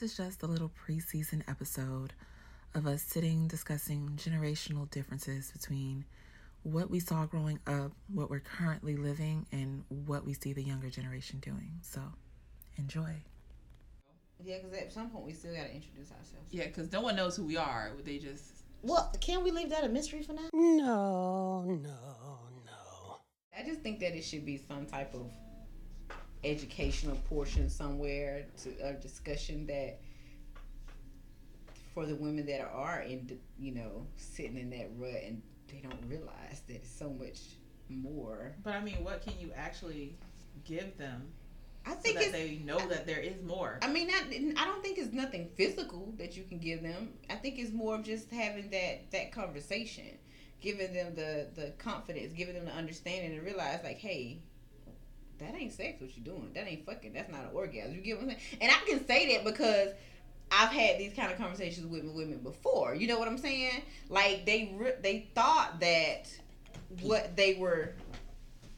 This is just a little preseason episode of us sitting discussing generational differences between what we saw growing up, what we're currently living, and what we see the younger generation doing. So, enjoy. Yeah, because at some point we still got to introduce ourselves. Yeah, because no one knows who we are. They just. Well, can we leave that a mystery for now? No, no, no. I just think that it should be some type of educational portion somewhere to a discussion that for the women that are in, you know, sitting in that rut and they don't realize that it's so much more. But I mean, what can you actually give them I so think that they know that there is more? I mean, not, I don't think it's nothing physical that you can give them. I think it's more of just having that that conversation, giving them the the confidence, giving them the understanding to realize like, hey, that ain't sex. What you're doing? That ain't fucking. That's not an orgasm. You get what I'm saying? And I can say that because I've had these kind of conversations with women before. You know what I'm saying? Like they re- they thought that what they were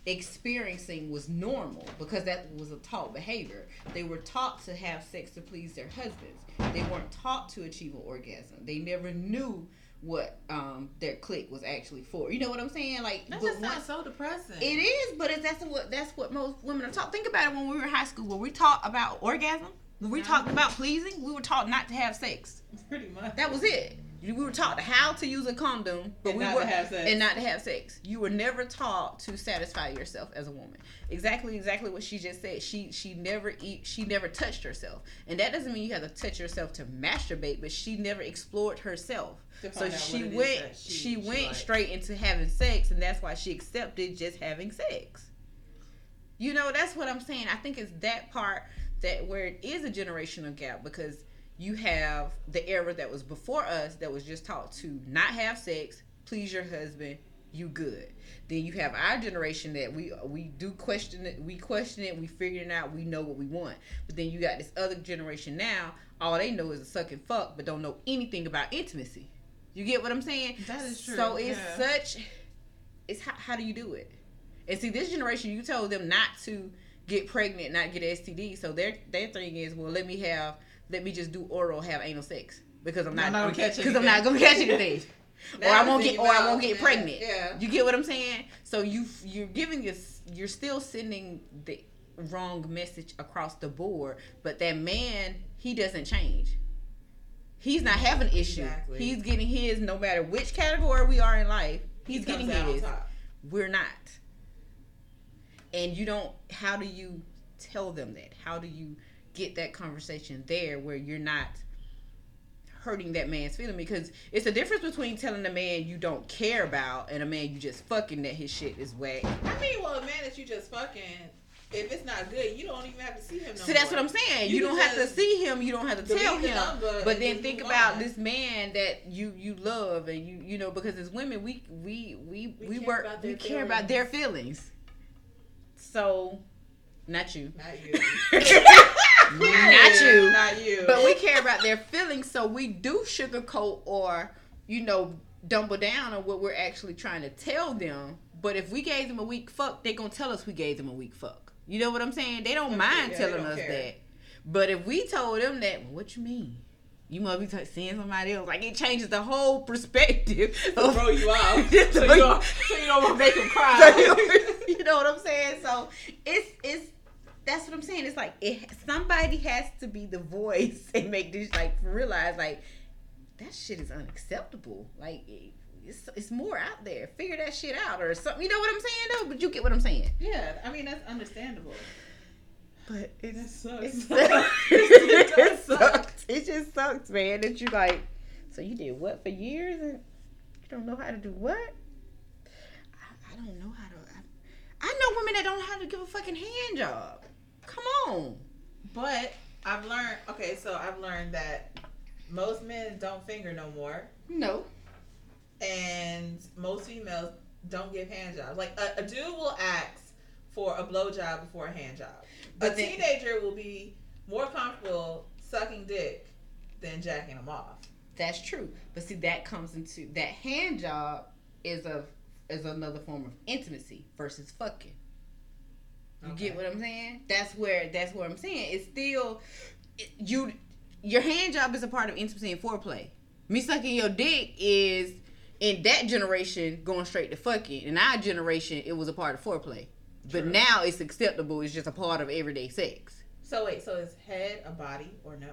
experiencing was normal because that was a taught behavior. They were taught to have sex to please their husbands. They weren't taught to achieve an orgasm. They never knew what um, their click was actually for. You know what I'm saying? Like that just sounds so depressing. it is, but it's, that's what that's what most women are taught. Think about it when we were in high school. Were we taught about orgasm? When we talked about pleasing, we were taught not to have sex. Pretty much. That was it. We were taught how to use a condom, but And we not were to have sex. and not to have sex. You were never taught to satisfy yourself as a woman. Exactly, exactly what she just said. She she never eat. She never touched herself, and that doesn't mean you have to touch yourself to masturbate. But she never explored herself. So she what it is went. She, she- she went likes. straight into having sex, and that's why she accepted just having sex. You know, that's what I'm saying. I think it's that part that where it is a generational gap because you have the era that was before us that was just taught to not have sex, please your husband, you good. Then you have our generation that we we do question it, we question it, we figure it out, we know what we want. But then you got this other generation now, all they know is a suck and fuck, but don't know anything about intimacy. You get what I'm saying? That is true, So it's yeah. such it's how, how do you do it? And see, this generation, you told them not to get pregnant, not get STD. So their their thing is, well, let me have, let me just do oral, have anal sex because I'm not, not gonna catch it. because I'm not gonna catch anything, or I won't get, or I won't get pregnant. yeah. You get what I'm saying? So you you're giving this, you're still sending the wrong message across the board. But that man, he doesn't change. He's not having an issue. Exactly. He's getting his no matter which category we are in life. He's He getting his we're not and you don't how do you tell them that how do you get that conversation there where you're not hurting that man's feeling because it's a difference between telling a man you don't care about and a man you just fucking that his shit is whack I mean, well, a man that you just fucking, if it's not good, you don't even have to see him. No see that's more. what i'm saying you, You don't have to see him you don't have to tell him but then think about on. this man that you you love and you you know because as women we we we We we, work we their care about their feelings so not you Not you. not you Not you. but we care about their feelings, so we do sugarcoat or, you know, dumble down on what we're actually trying to tell them. But if we gave them a weak fuck, they're gonna tell us we gave them a weak fuck. You know what I'm saying? They don't Okay, mind yeah, telling don't us care. that. But if we told them that, what you mean? You must be t- seeing somebody else. Like it changes the whole perspective. of- throw you out. So, throw you you- don't, so you don't want to make him cry. you know what I'm saying? So it's it's that's what I'm saying. It's like it somebody has to be the voice and make this like realize like that shit is unacceptable. Like it- it's it's more out there. Figure that shit out or something. You know what I'm saying though? But you get what I'm saying. yeah, I mean that's understandable. But it's That sucks. It it does sucks. It just sucks, man. That you like. So you did what for years and you don't know how to do what? I, I don't know how to. I, I know women that don't know how to give a fucking hand job. Come on. But I've learned. Okay, so I've learned that most men don't finger no more, No. and most females don't give hand jobs. Like a, a dude will ask for a blow job before a hand job. But a then- teenager will be more comfortable sucking dick than jacking him off. That's true. But see, that comes into that hand job is a is another form of intimacy versus fucking. You get what I'm saying? That's where that's what I'm saying. It's still it- you your hand job is a part of intimacy and foreplay. Me sucking your dick is in that generation going straight to fucking. In our generation, it was a part of foreplay. But now it's acceptable. It's just a part of everyday sex. So wait, so is head a body or no?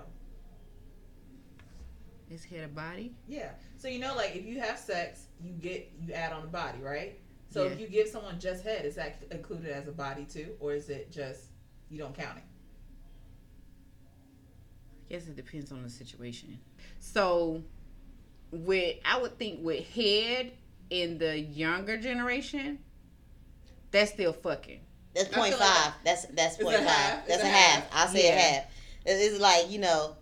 Is head a body? Yeah. So you know, like if you have sex, you get you add on a body, right? So if you give someone just head, is that included as a body too, or is it just you don't count it? I guess it depends on the situation. So, with I would think with head in the younger generation, that's still fucking. That's I point like five. That's that's It's a point five. half. That's a a half. half. I say a Yeah. half. It's like you know,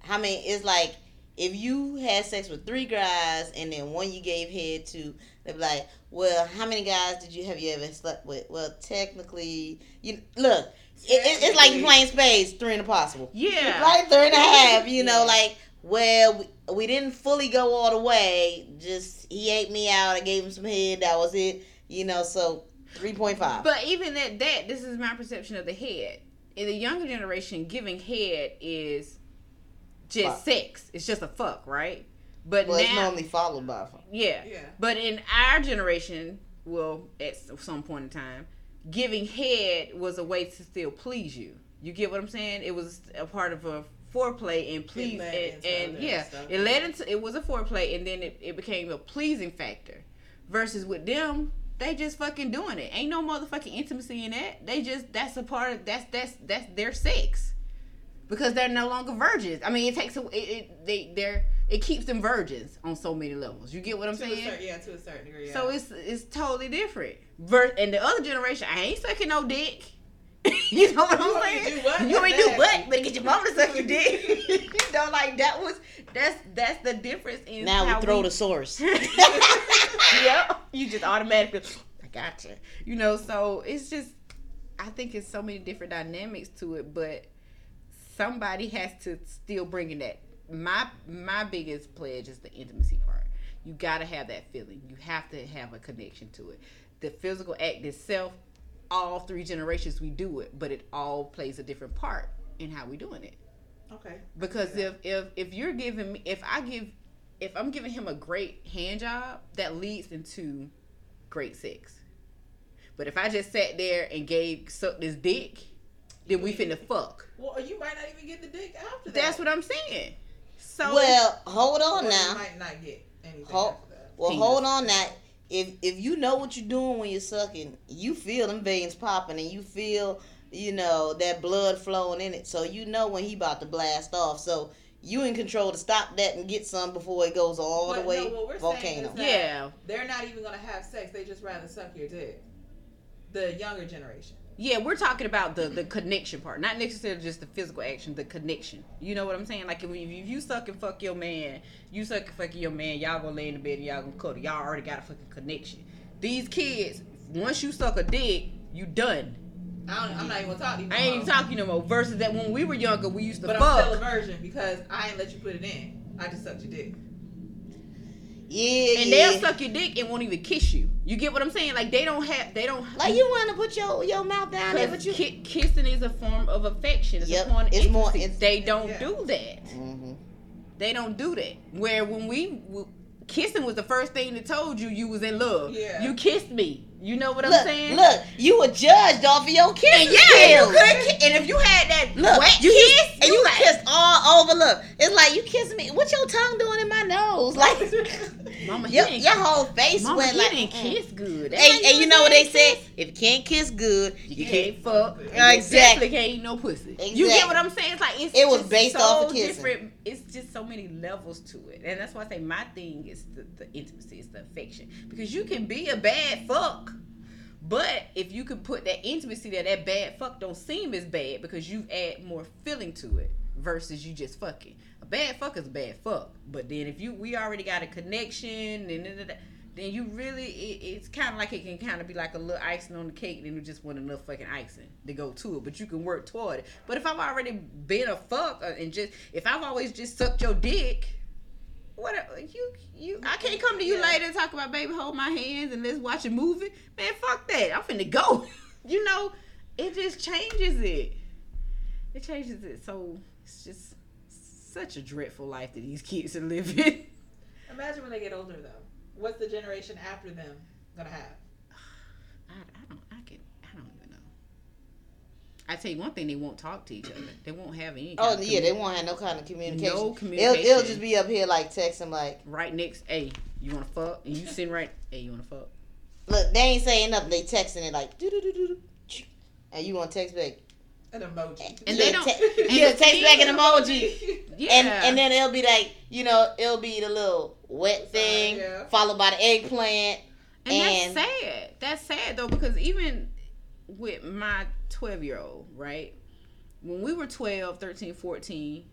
how many? It's like if you had sex with three guys and then one you gave head to, they'd be like, "Well, how many guys did you have you ever slept with?" Well, technically, you look. It, it, it's like you playing spades, three and a possible. Yeah. Like three and a half, you know, Yeah. like well, we, we didn't fully go all the way. Just he ate me out. I gave him some head. That was it. You know, so three point five. But even at that, this is my perception of the head. In the younger generation, giving head is just Fuck. sex. It's just a fuck, right? But Well, it's normally followed by. a phone. yeah. Yeah. But in our generation, well, at some point in time, giving head was a way to still please you. You get what I'm saying? It was a part of a foreplay and please led and, into and other yeah, stuff. it led into it was a foreplay and then it, it became a pleasing factor. Versus with them, they just fucking doing it. Ain't no motherfucking intimacy in that. They just that's a part of that's that's that's their sex. Because they're no longer virgins. I mean, it takes a, it, it they they're it keeps them virgins on so many levels. You get what I'm To a saying? certain, yeah, to a certain degree. Yeah. So it's it's totally different. Ver- and the other generation, I ain't sucking no dick. you know what You I'm want me to saying? do what? You want me to do what? nasty. Better get your mama to suck your dick. you know, like that was that's that's the difference in Now how we throw the source. yep. You just automatically I got you. You know, so it's just I think it's so many different dynamics to it, but somebody has to still bring in that. My my biggest pledge is the intimacy part. You gotta have that feeling. You have to have a connection to it. The physical act itself, all three generations we do it, but it all plays a different part in how we doing it okay. because if if if you're giving me if i give if i'm giving him a great hand job that leads into great sex but if i just sat there and gave sucked his dick then we finna fuck Well, you might not even get the dick after that. that's what i'm saying so well, hold on Or now. You might not get anything Hold, after that. well, Penis. hold on now. If if you know what you're doing when you're sucking, you feel them veins popping and you feel, you know, that blood flowing in it. So you know when he about to blast off. So you in control to stop that and get some before it goes all But the way no, what we're volcano. is that- yeah They're not even gonna have sex. They just rather suck your dick. The younger generation. Yeah we're talking about the the connection part not necessarily just the physical action the connection. You know what i'm saying? Like if, you- if you suck and fuck your man you suck and fuck your man y'all gonna lay in the bed and y'all gonna cuddle. Y'all already got a fucking connection. These kids once you suck a dick you done. I don't, I'm not even gonna talk to you. no i ain't even talking no more. Versus that when we were younger we used to But I'm still a fuck virgin because I ain't let you put it in. I just sucked your dick. Yeah, and yeah. they'll suck your dick and won't even kiss you you get what i'm saying like they don't have they don't like you want to put your your mouth down there, but Because you. ki- kissing is a form of affection. It's Yep, a form of it's more intimacy. they don't Yeah. do that. Mhm. They don't do that. Where when we w- kissing was the first thing that told you you was in love. Yeah. You kissed me. You know what I'm Look, saying? look, you were judged off of your kiss. And yeah, you could. And if you had that Look, wet you kiss, and you like, kissed all over. Look, it's like you kissed me. What your tongue doing in my nose? Like Mama, your, your whole face Mama, went you like. didn't mm. kiss good. And, and you know what they said? If you can't kiss good, You can't fuck. and You Exactly. definitely can't eat no pussy. Exactly. You get what I'm saying? It's like it's It was based so off of kissing. different. It's just so many levels to it, and that's why I say my thing is the, the intimacy, is the affection, because you can be a bad fuck, but if you could put that intimacy there, that bad fuck don't seem as bad because you add more feeling to it versus you just fucking. Bad fuck is bad fuck, but then if you we already got a connection and. then you really it, it's kind of like it can kind of be like a little icing on the cake and then you just want enough fucking icing to go to it. But you can work toward it. But if i've already been a fuck and just if i've always just sucked your dick what you you i can't come to you Yeah. later and talk about baby hold my hands and let's watch a movie. Man fuck that. I'm finna go. You know it just changes it. It changes it. So it's just such a dreadful life that these kids are living. Imagine when they get older, though. What's the generation after them gonna have? I, I don't. I can. I don't even know. I tell you one thing: they won't talk to each other. They won't have any. Oh of yeah, they won't have no kind of communication. No It'll, communication. it'll just be up here like texting, like, right next. Hey, you want to fuck? And you sitting right. Hey, you want to fuck? look, they ain't saying nothing. They texting it like, do do do do do, and you want to text back. An emoji. And yeah, they don't- te- and yeah, the text back an emoji. Yeah. And and then it'll be like, you know, it'll be the little wet Sorry, thing yeah. followed by the eggplant. And, And- that's sad. That's sad though because even with my 12 year old, right? When we were 12, 13, 14,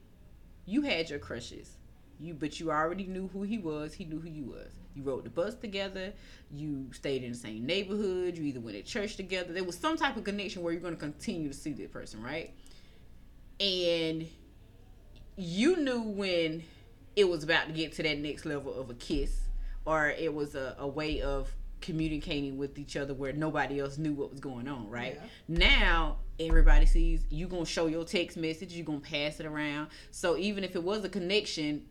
you had your crushes. You but you already knew who he was, he knew who you was. You rode the bus together, you stayed in the same neighborhood, you either went to church together. There was some type of connection where you're going to continue to see that person, right? And you knew when it was about to get to that next level of a kiss or it was a, a way of communicating with each other where nobody else knew what was going on right Yeah. now everybody sees You're gonna show your text message You're gonna pass it around so even if it was a connection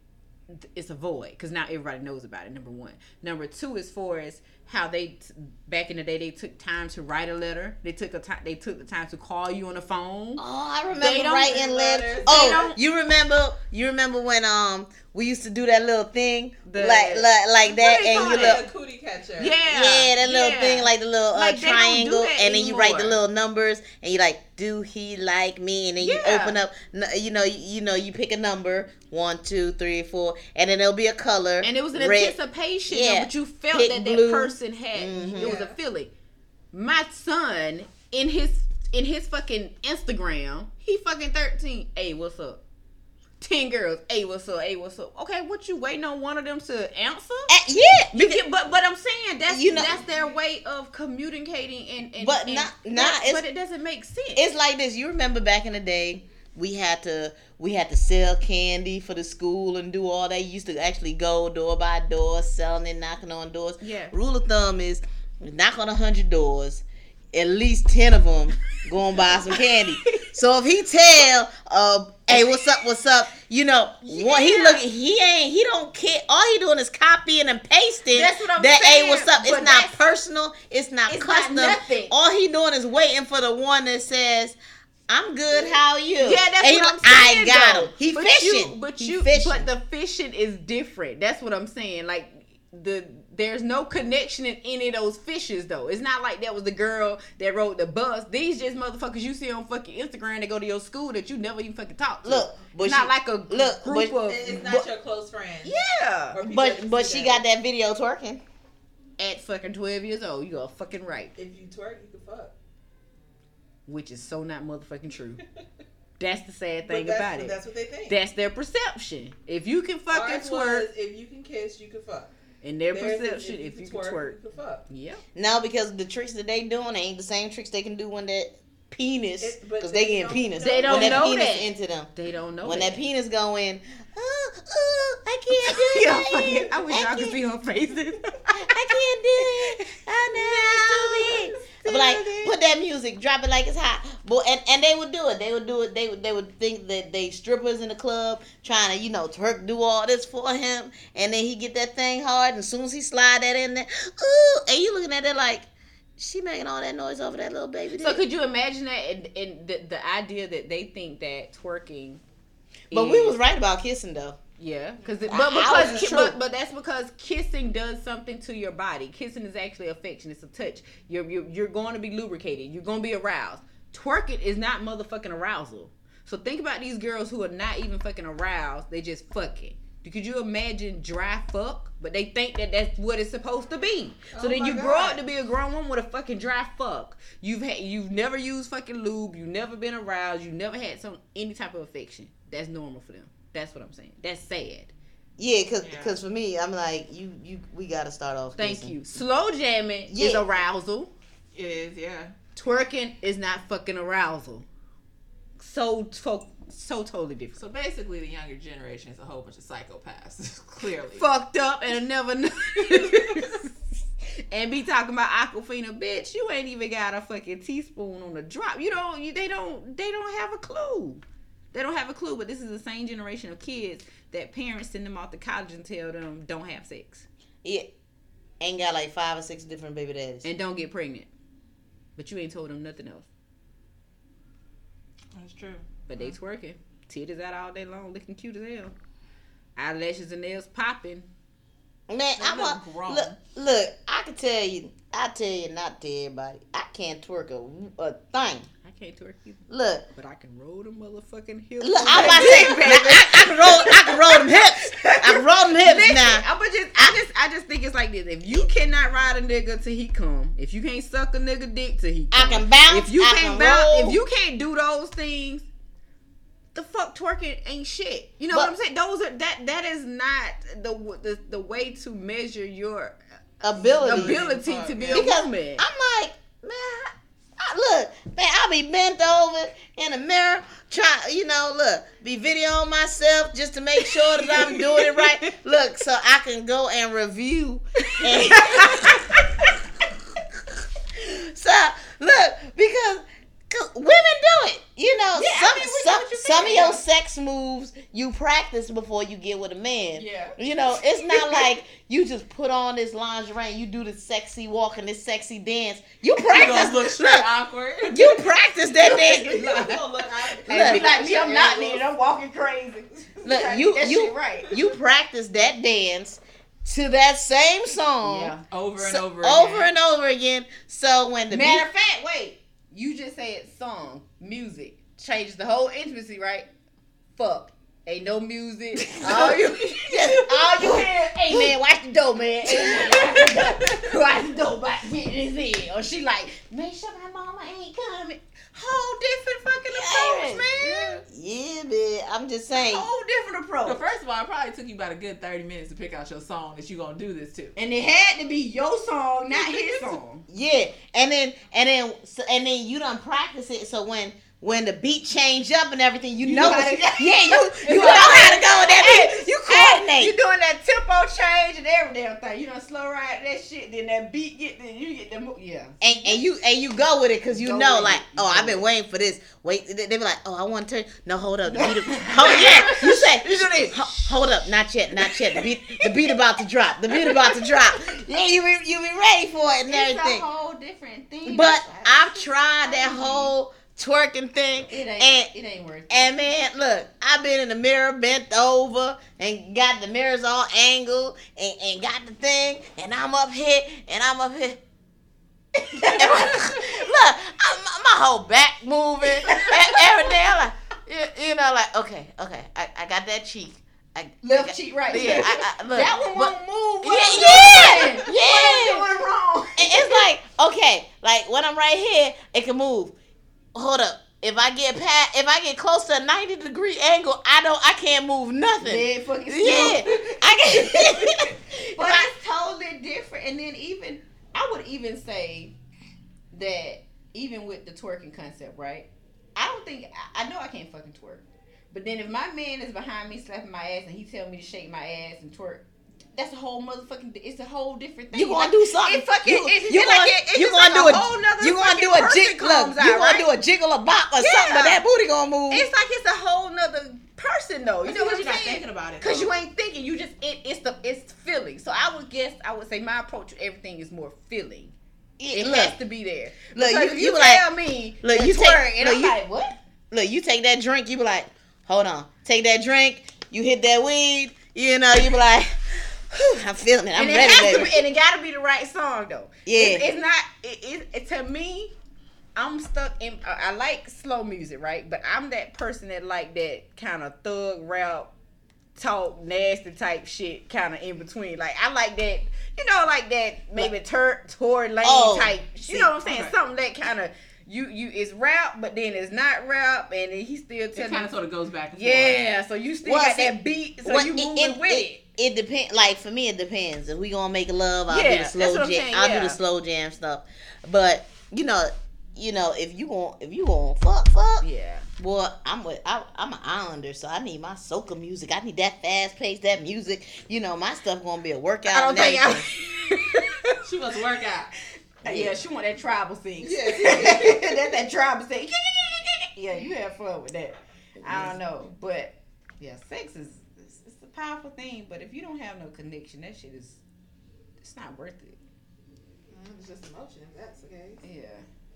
it's a void because now everybody knows about it number one number two as far as how they t- back in the day they took time to write a letter they took a time they took the time to call you on the phone Oh, I remember don't- writing letters. They Oh, you remember? You remember when um we used to do that little thing The- like like like that, do and you look. Like a cootie catcher. yeah Yeah, that little yeah. thing, like the little uh, Like, they don't triangle, that and then you write the little numbers, and you like, do he like me? And then you open up, you know, you, you know, you pick a number, one, two, three, four, and then there'll be a color, and it was an red. anticipation Yeah. though, but you felt Pick that blue. that person had Mhm. it was a feeling my son in his in his fucking instagram he fucking 13 hey what's up 10 girls hey what's up hey what's up okay what you waiting on one of them to answer Eh, yeah, because- get, but but I'm saying that's You know- that's their way of communicating and, and But and not- not- but it doesn't make sense. it's like this. You remember back in the day, we had to we had to sell candy for the school and do all that. You used to actually go door by door, selling and knocking on doors. Yeah. Rule of thumb is knock on a hundred doors. At least ten of them going buy some candy. So if he tell, uh, hey, what's up, what's up? You know, what he Yeah. look, he ain't, he don't care. All he doing is copying and pasting. That's what I'm that, saying, Hey, what's up? It's but not personal. It's not It's custom. nothing. All he doing is waiting for the one that says, "I'm good. How are you?" Yeah, that's And what I'm like, saying. I got though. him. He but fishing. You, but He you, fishing. but the fishing is different. That's what I'm saying. Like the there's no connection in any of those fishes though. It's not like that was the girl that rode the bus. These just motherfuckers you see on fucking Instagram that go to your school that you never even fucking talk to. Look, but it's not like a look, group but- of It's not But- your close friend. yeah. But but she that. got that video twerking. At fucking 12 years old, you are fucking right, If you twerk, you can fuck. Which is so not motherfucking true. That's the sad thing that's, about it. That's what they think. That's their perception. If you can fucking Ours twerk, was, if you can kiss, you can fuck. in their Theirs is, perception, if you can twerk, you can fuck. yep. No, because the tricks that they doing ain't the same tricks they can do when that penis, because they they getting penis. They don't when that know penis that. into them. They don't know when that. that penis go in, oh, oh, I can't do Yeah, it. fucking- I wish y'all could can't- see her faces. I can't do it. Oh no, it's too big. But like, put that music, drop it like it's hot. Boy, and, and they would do it. They would do it. They would they would think that they strippers in the club trying to you know twerk do all this for him, and then he get that thing hard, and as soon as he slide that in there, ooh, and you looking at it like she making all that noise over that little baby. So dick. could you imagine that and, and the, the idea that they think that twerking but we was right about kissing though. Yeah, because but because it ki- but, but that's because kissing does something to your body. Kissing is actually affection. It's a touch. You're you're, you're going to be lubricated. You're going to be aroused. Twerking is not motherfucking arousal. So think about these girls who are not even fucking aroused. They just fucking. Could you imagine dry fuck? But they think that that's what it's supposed to be. So Oh then my you grow up to be a grown woman with a fucking dry fuck. You've had you've never used fucking lube. You've never been aroused. You never had some any type of affection. That's normal for them. That's what I'm saying. That's sad. Yeah, cause, Yeah. 'cause for me, I'm like you you we gotta start off. Thank kissing. you. Slow jamming is arousal. It is, yeah. Twerking is not fucking arousal. So so so totally different. So basically, the younger generation is a whole bunch of psychopaths. Clearly. Fucked up and never knew. and be talking about Aquafina, bitch. You ain't even got a fucking teaspoon on the drop. You don't. You, they don't. They don't have a clue. They don't have a clue, but this is the same generation of kids that parents send them off to college and tell them don't have sex Yeah. Ain't got like five or six different baby daddies. and don't get pregnant. But you ain't told them nothing else. That's true. But they mm-hmm. twerking. Titties out all day long, looking cute as hell. Eyelashes and nails popping. Man, They I'm a, look grown. look. Look, I can tell you. I tell you, not to everybody. I can't twerk a, a thing. I can't twerk either. Look, But I can roll the motherfucking hips. look. I'm about to say, I, I, can roll. I can roll them hips. I can roll them hips Listen, now. I'm just, I just, I just think it's like this. If you cannot ride a nigga till he come, if you can't suck a nigga dick till he come, I can bounce. if you I can't can bounce, roll. if you can't do those things, the fuck twerking ain't shit. You know But- what I'm saying? Those are that that is not the the, the way to measure your ability. ability to be a because woman. I'm like, man, I, I, look, man, I'll be bent over in the mirror, try, you know, look, be videoing myself just to make sure that I'm doing it right. Look, so I can go and review. And so look, because. 'Cause women do it, you know. Yeah, I some mean, some, you're some of your sex moves you practice before you get with a man. Yeah. You know, it's not like you just put on this lingerie and you do the sexy walk and this sexy dance. You You practice. gonna look straight look, awkward. you practice that You dance. gonna look out- Look. be like me, I'm not needed. I'm walking crazy. Look, you you right. you practice that dance to that same song Yeah. over and so- over. over again. and over again. So when the Matter of fact, wait. You just said song, music changes the whole intimacy, right? Fuck. Ain't no music. All you, just all you hear, hey man, watch the door, man. Hey, man, watch the door. Watch the door, about this in. Or she like, make sure my mama ain't coming. Whole different fucking approach, man. yeah, man, I'm just saying. Whole different approach. So approach. first of all, it probably took you about a good thirty minutes to pick out your song that you're gonna do this to. And it had to be your song, not his song. Yeah, and then and then and then you don't practice it. So when when the beat change up and everything, you, know, know you, to- yeah, you you know how to go with that beat. you coordinate. You doing that tempo change and every damn thing. You know, slow ride that shit, then that beat get then you get the yeah. and, and you and you go with it because you Go know, like, oh, I've been waiting for this. Wait, they, they be like, oh, I want to turn. No, hold up, the beat. hold, yeah, you say, You do this. Hold up, not yet, not yet. The beat, the beat about to drop. The beat about to drop. Yeah, you be you be ready for it and It's everything. a whole different thing. But I've tried that whole twerking thing, It ain't. and it ain't worth it. And man, look, I've been in the mirror bent over and got the mirrors all angled and, and got the thing, and I'm up here and I'm up here. Look, I'm, my whole back moving, and everything. I'm like, you, you know, like okay, okay, I, I got that cheek. I, Left cheek, right. Yeah, I, I, look, that one won't move. Yeah, What yeah, doing? yeah. What I'm doing wrong? It's like okay, like when I'm right here, it can move. Hold up. If I get past, if I get close to a ninety degree angle, I don't, I can't move nothing. Dead fucking still. Yeah, I can. But it's totally different. And then even I would even say that even with the twerking concept, right? I don't think I, I know I can't fucking twerk. But then if my man is behind me slapping my ass and he tell me to shake my ass and twerk, that's a whole motherfucking. It's a whole different thing. you gonna Like, do something? It fucking. you, it's, you it's gonna, like it, it's you just gonna like do a whole nother you gonna do a person jig, look, comes you gonna right? do a jiggle a bop or Yeah. something, but that booty gonna move. It's like it's a whole nother person though. You know what you're I'm not saying? thinking about it. Cause though. you ain't thinking. You just it, it's the it's feeling. So I would guess I would say my approach to everything is more feeling. It look, has to be there. Look, Because you- you you, be like- tell me look, to you take- twerk, and look, I'm you- like, what? look, you take that drink, you be like, hold on, take that drink, you hit that weed, you know, you be like, "Whew, I'm feeling it, I'm and it ready, has to be, and it got to be the right song though. Yeah. it's, it's not. It, it, it- to me. I'm stuck in. I I like slow music, right? But I'm that person that like that kind of thug rap, talk nasty type shit, kind of in between. Like I like that, you know, like that maybe tur Tory Lane Oh, type. see, You know what I'm saying? okay. Something that kind of you you it's rap, but then it's not rap, and then he still It kind of sort of goes back and forth. yeah, so you still Well, got see, that beat, so Well, you it- moving it, with it, it. It depends. Like for me, it depends. If we gonna make love, I'll do the slow jam. saying, I'll do the slow jam stuff. But you know, you know, if you want, if you want, fuck fuck, Yeah. boy, I'm with I, I'm an islander, so I need my soca music. I need that fast pace, that music. You know, my stuff gonna be a workout. I don't think. I. She wants to out. Yeah, she want that tribal thing. Yeah. That's that tribal thing. Yeah, you have fun with that. I don't know, but yeah, sex is it's, it's a powerful thing. But if you don't have no connection, that shit is it's not worth it. Mm, It's just emotion. If that's the case. Yeah,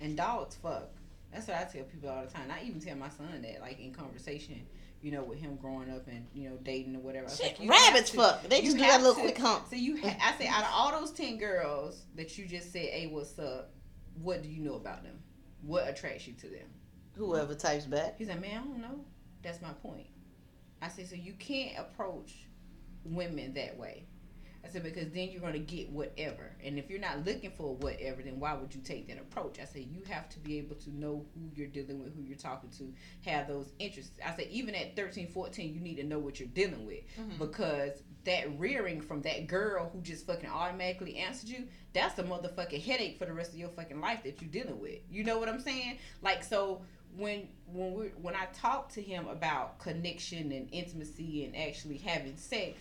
and dogs fuck. That's what I tell people all the time. I even tell my son that, like in conversation, you know, with him growing up and you know dating or whatever. Shit, like, rabbits fuck. They just do that little to- quick hump. So you, ha- I say, out of all those ten girls that you just said, "Hey, what's up?" What do you know about them? What attracts you to them? Whoever types back. He's like, man, I don't know. That's my point. I said, so you can't approach women that way. I said, because then you're going to get whatever. And if you're not looking for whatever, then why would you take that approach? I said, you have to be able to know who you're dealing with, who you're talking to, have those interests. I said, even at 13, 14, you need to know what you're dealing with. Mm-hmm. Because that rearing from that girl who just fucking automatically answered you, that's a motherfucking headache for the rest of your fucking life that you're dealing with. You know what I'm saying? Like, so when when we when I talk to him about connection and intimacy and actually having sex,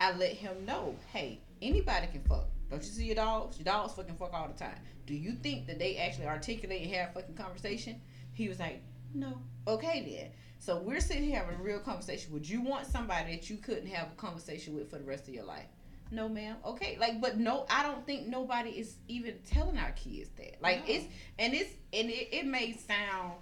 I let him know, hey, anybody can fuck. Don't you see your dogs? Your dogs fucking fuck all the time. Do you think that they actually articulate and have fucking conversation? He was like, no. Okay then. So we're sitting here having a real conversation. Would you want somebody that you couldn't have a conversation with for the rest of your life? No, ma'am. Okay, like, but no, I don't think nobody is even telling our kids that. Like, No. it's and it's and it, it may sound,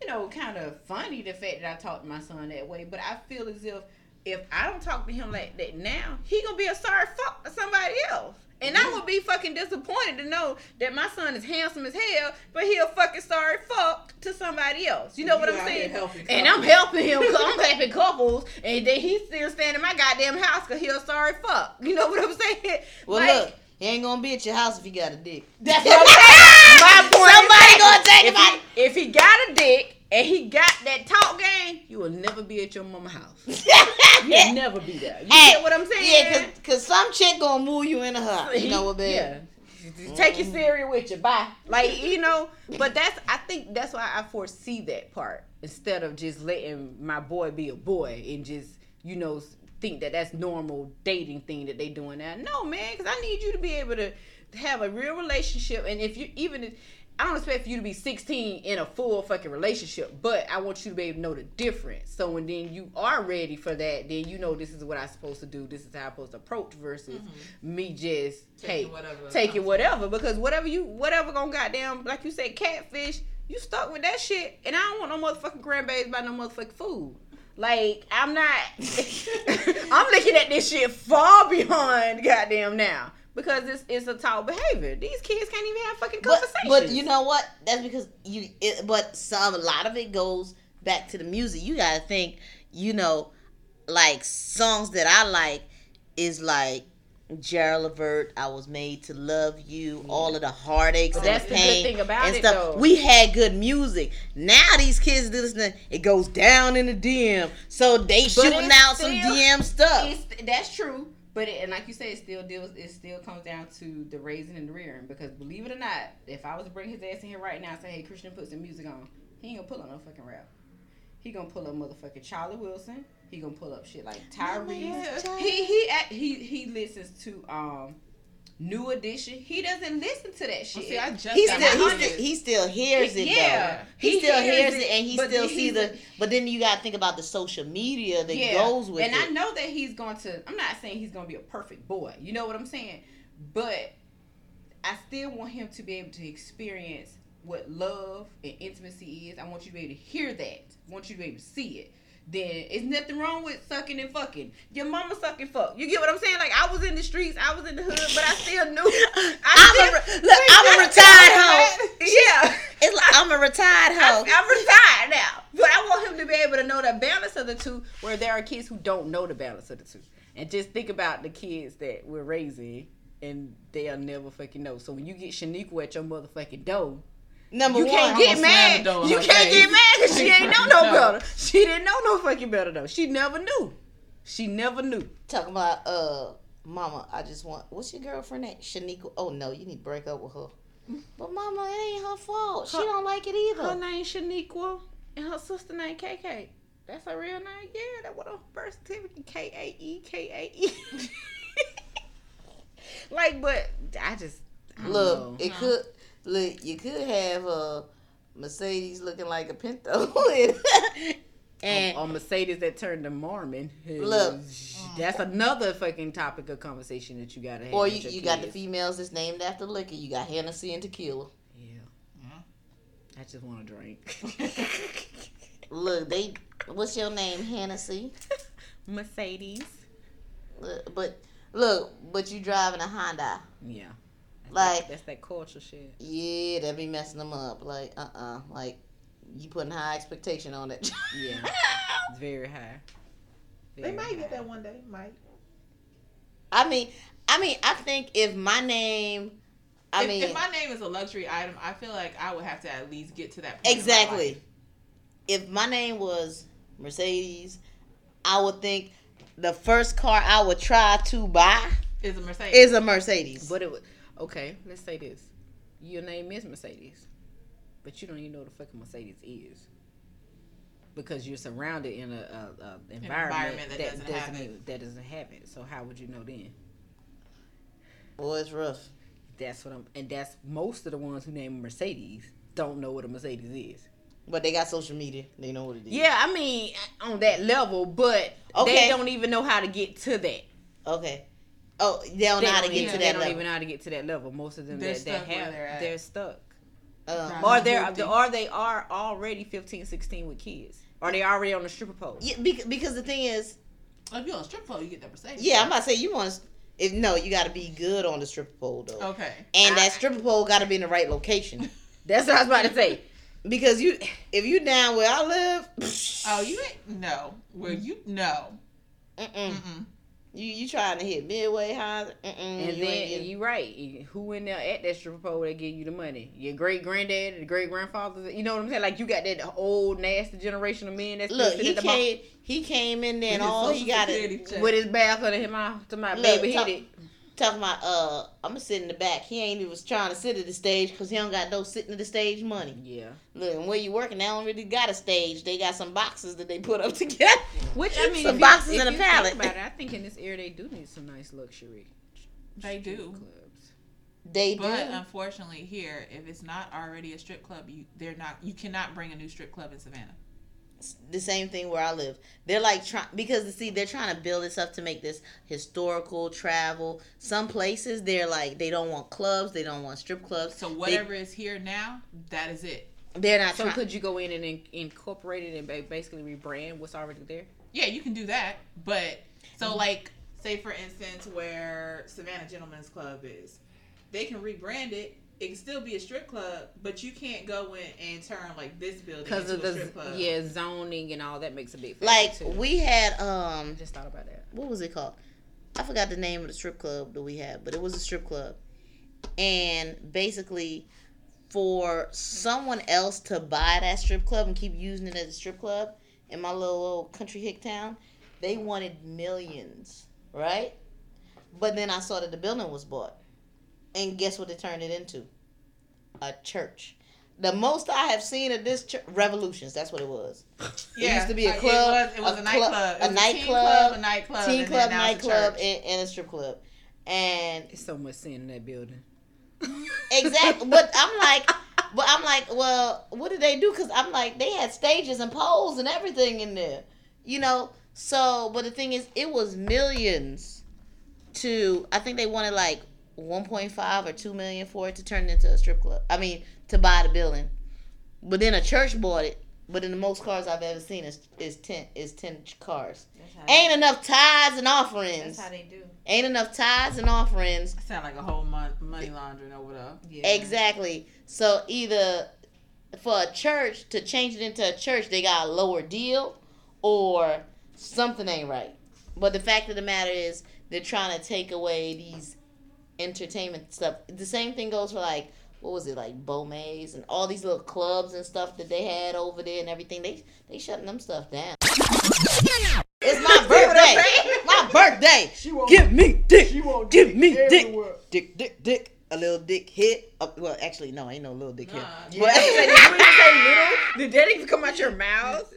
you know, kind of funny the fact that I talked to my son that way, but I feel as if if I don't talk to him like that now, he gonna be a sorry fuck to somebody else. And I'm gonna be fucking disappointed to know that my son is handsome as hell, but he a fucking sorry fuck to somebody else. You know what I'm saying? And I'm helping him. I'm helping couples, and then he's still standing in my goddamn house because he a sorry fuck. You know what I'm saying? Well, Like, look, he ain't gonna be at your house if he got a dick. That's what I'm saying. My point. Somebody gonna take if him out. he, if he got a dick and he got that talk game, you will never be at your mama house. You'll never be there. You Hey, get what I'm saying? Yeah, cause, cause some chick gonna move you in her. You know what, babe? Yeah. Take your cereal with you. Bye. Like you know, but that's I think that's why I foresee that part instead of just letting my boy be a boy and just you know think that that's normal dating thing that they doing now. No, man, because I need you to be able to have a real relationship, and if you even if, I don't expect for you to be 16 in a full fucking relationship, but I want you to be able to know the difference. So when then you are ready for that, then you know this is what I'm supposed to do. This is how I'm supposed to approach versus mm-hmm. me just hey Taking whatever taking whatever because whatever you whatever gonna goddamn like you said catfish you stuck with that shit and I don't want no motherfucking grandbabies by no motherfucking food. Like I'm not. I'm looking at this shit far beyond goddamn now because it's it's a tall behavior. These kids can't even have fucking But, conversations. but you know what? That's because you. It, but some a lot of it goes back to the music. You gotta think. You know, like songs that I like is like Gerald Levert. I was made to love you. All of the heartaches But and that's the pain thing about and stuff. though. We had good music. Now these kids do this. It goes down in the DM. So they shooting it's out some still- DM stuff. That's true. But it, and like you said, it still deals. It still comes down to the raising and the rearing. Because believe it or not, if I was to bring his ass in here right now and say, "Hey, Christian, put some music on," he ain't gonna pull up no fucking rap. He gonna pull up motherfucking Charlie Wilson. He gonna pull up shit like Tyrese. He he he he listens to um New Edition. He doesn't listen to that Well, shit. see, I just He still, he, still, he still hears it Yeah. though. He, He still hears hears it, it, and he still he's see the. but then you got to think about the social media that goes with and it. And I know that he's going to. I'm not saying he's going to be a perfect boy. You know what I'm saying? But I still want him to be able to experience what love and intimacy is. I want you to be able to hear that. I want you to be able to see it. Then it's nothing wrong with sucking and fucking. Your mama sucking fuck. You get what I'm saying? Like I was in the streets, I was in the hood, but I still knew. I I'm a re- look, I'm a retired hoe. Yeah. It's like I'm a retired hoe. I'm, I'm retired now, but I want him to be able to know the balance of the two. Where there are kids who don't know the balance of the two, and just think about the kids that we're raising, and they'll never fucking know. So when you get Shaniqua at your motherfucking door, Number you one, can't get mad. You can't face. get mad because she ain't know no No. better. She didn't know no fucking better though. She never knew. She never knew. talking about uh, mama. I just want. What's your girlfriend name? Shaniqua. Oh no, you need to break up with her. But mama, it ain't her fault. She don't like it either. Her name Shaniqua, and her sister name KK. That's her real name. Yeah, that was her birth certificate. K A E K A E. Like, but I just I Look, know. it could. Look, you could have a Mercedes looking like a Pinto. And or Mercedes that turned to Mormon. Look. that's another fucking topic of conversation that you gotta have. or with you, your you got the females that's named after liquor. You got Hennessy and tequila. Yeah. Mm-hmm. I just want to drink. Look, they. What's your name, Hennessy? Mercedes. Look, But look, but you driving a Honda. Yeah. That's Like- that's that culture shit. Yeah, that be messing them up. Like, uh, uh like you putting high expectation on it. Yeah. It's very high. They Very might get that one day. Might. I mean, I mean, I think if my name, I if, mean, if my name is a luxury item, I feel like I would have to at least get to that. Point in my exactly. If my name was Mercedes, I would think the first car I would try to buy Is a Mercedes. is a Mercedes. But it would. Okay, let's say this. Your name is Mercedes, but you don't even know what the fucking Mercedes is. Because you're surrounded in a, a, a environment, environment that that, doesn't doesn't have it. that doesn't have it. So how would you know then? Boy, it's rough. That's what I'm, and that's most of the ones who name Mercedes don't know what a Mercedes is. But they got social media. They know what it is. Yeah, I mean on that level, but Okay. they don't even know how to get to that. Okay. Oh, they don't They know how to get even- to They that don't level. even know how to get to that level. Most of them They're that, that stuck where have, they're at. they're stuck. Um, Or they're Guilty. or they are already 15, 16 with kids. Or they already on the stripper pole. yeah, because, because the thing is, if you're on a strip club, you get that Mercedes. yeah, I'm about to say you want to. If no, you got to be good on the stripper pole though, Okay. and I- that stripper pole got to be in the right location. That's what I was about to say. because you, if you down where I live, Oh, you ain't no. Where you no. mm-mm. Mm-mm. You you trying to hit midway high, mm-mm, And you then ain't getting- you right. Who in there at that stripper pole that give you the money? Your great granddad, the great grandfather. You know what I'm saying? Like you got that old nasty generation of men that's look, he at the bar came, he came in there and With his all he got it check. with his back under his mouth to my Look, baby talk- hit it. Talking about uh, I'm gonna sit in the back. He ain't even trying to sit at the stage because he don't got no sitting at the stage money. Yeah. Look, and where you working, they don't really got a stage. They got some boxes that they put up together. Which I mean, Some if boxes you, and a pallet. Think about it, I think in this area they do need some nice luxury. They do. Clubs. They do. But unfortunately, here, if it's not already a strip club, you they're not. You cannot bring a new strip club in Savannah. The same thing where I live. They're like trying because see they're trying to build this up to make this historical travel. Some places they're like they don't want clubs, they don't want strip clubs. So whatever is here now, that is it. They're not So trying. could you go in and in, incorporate it and basically rebrand what's already there? Yeah, you can do that. But so like, say for instance, where Savannah Gentlemen's Club is, they can rebrand it. It can still be a strip club, but you can't go in and turn like this building Because into of a the strip club. yeah zoning and all that makes a big factor like too. we had um just thought about that. what was it called? I forgot the name of the strip club that we had, but it was a strip club. And basically for someone else to buy that strip club and keep using it as a strip club in my little old country hick town, they wanted millions, right? But then I saw that the building was bought. And guess what they turned it into? A church. The most I have seen of this church, Revolutions, that's what it was. Yeah, it used to be a club, It was, it was a a, clu- nightclub. a It was teen nightclub, a nightclub, Teen and club, then a nightclub, church. and, and a strip club. And It's so much sin in that building. exactly, but I'm like, but I'm like, well, what did they do? Because I'm like, they had stages and poles and everything in there, you know. So, but the thing is, it was millions to. I think they wanted like 1.5 or 2 million for it to turn it into a strip club. I mean, to buy the building. But then a church bought it. But in the most cars I've ever seen is is ten is ten cars. Ain't enough tithes and offerings. That's how they do. Ain't enough tithes and offerings. Sound like a whole month money laundering over there. Yeah. Exactly. So either for a church to change it into a church, they got a lower deal, or something ain't right. But the fact of the matter is, they're trying to take away these entertainment stuff. The same thing goes for like what was it like Beaumays and all these little clubs and stuff that they had over there and everything. They they shutting them stuff down. It's my birthday. my birthday. She won't, Give me dick. She won't Give me dick. Dick, dick, dick. A little dick hit. Uh, well, actually, no, ain't no little dick hit. Nah, Did, you even say little? Did that even come out your mouth?